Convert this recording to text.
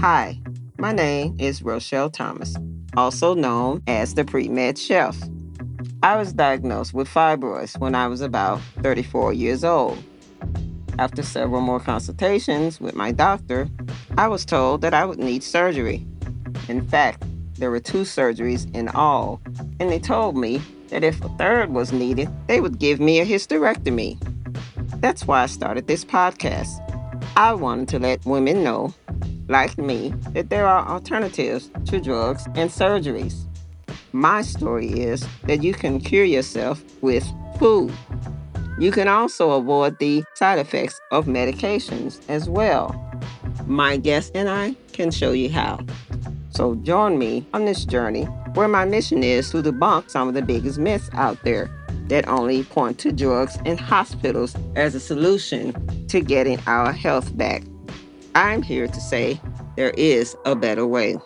Hi, my name is Rochelle Thomas, also known as the Pre Med Chef. I was diagnosed with fibroids when I was about 34 years old. After several more consultations with my doctor, I was told that I would need surgery. In fact, there were two surgeries in all, and they told me that if a third was needed, they would give me a hysterectomy. That's why I started this podcast. I wanted to let women know, like me, that there are alternatives to drugs and surgeries. My story is that you can cure yourself with food. You can also avoid the side effects of medications as well. My guest and I can show you how. So join me on this journey where my mission is to debunk some of the biggest myths out there that only point to drugs and hospitals as a solution to getting our health back. I'm here to say there is a better way.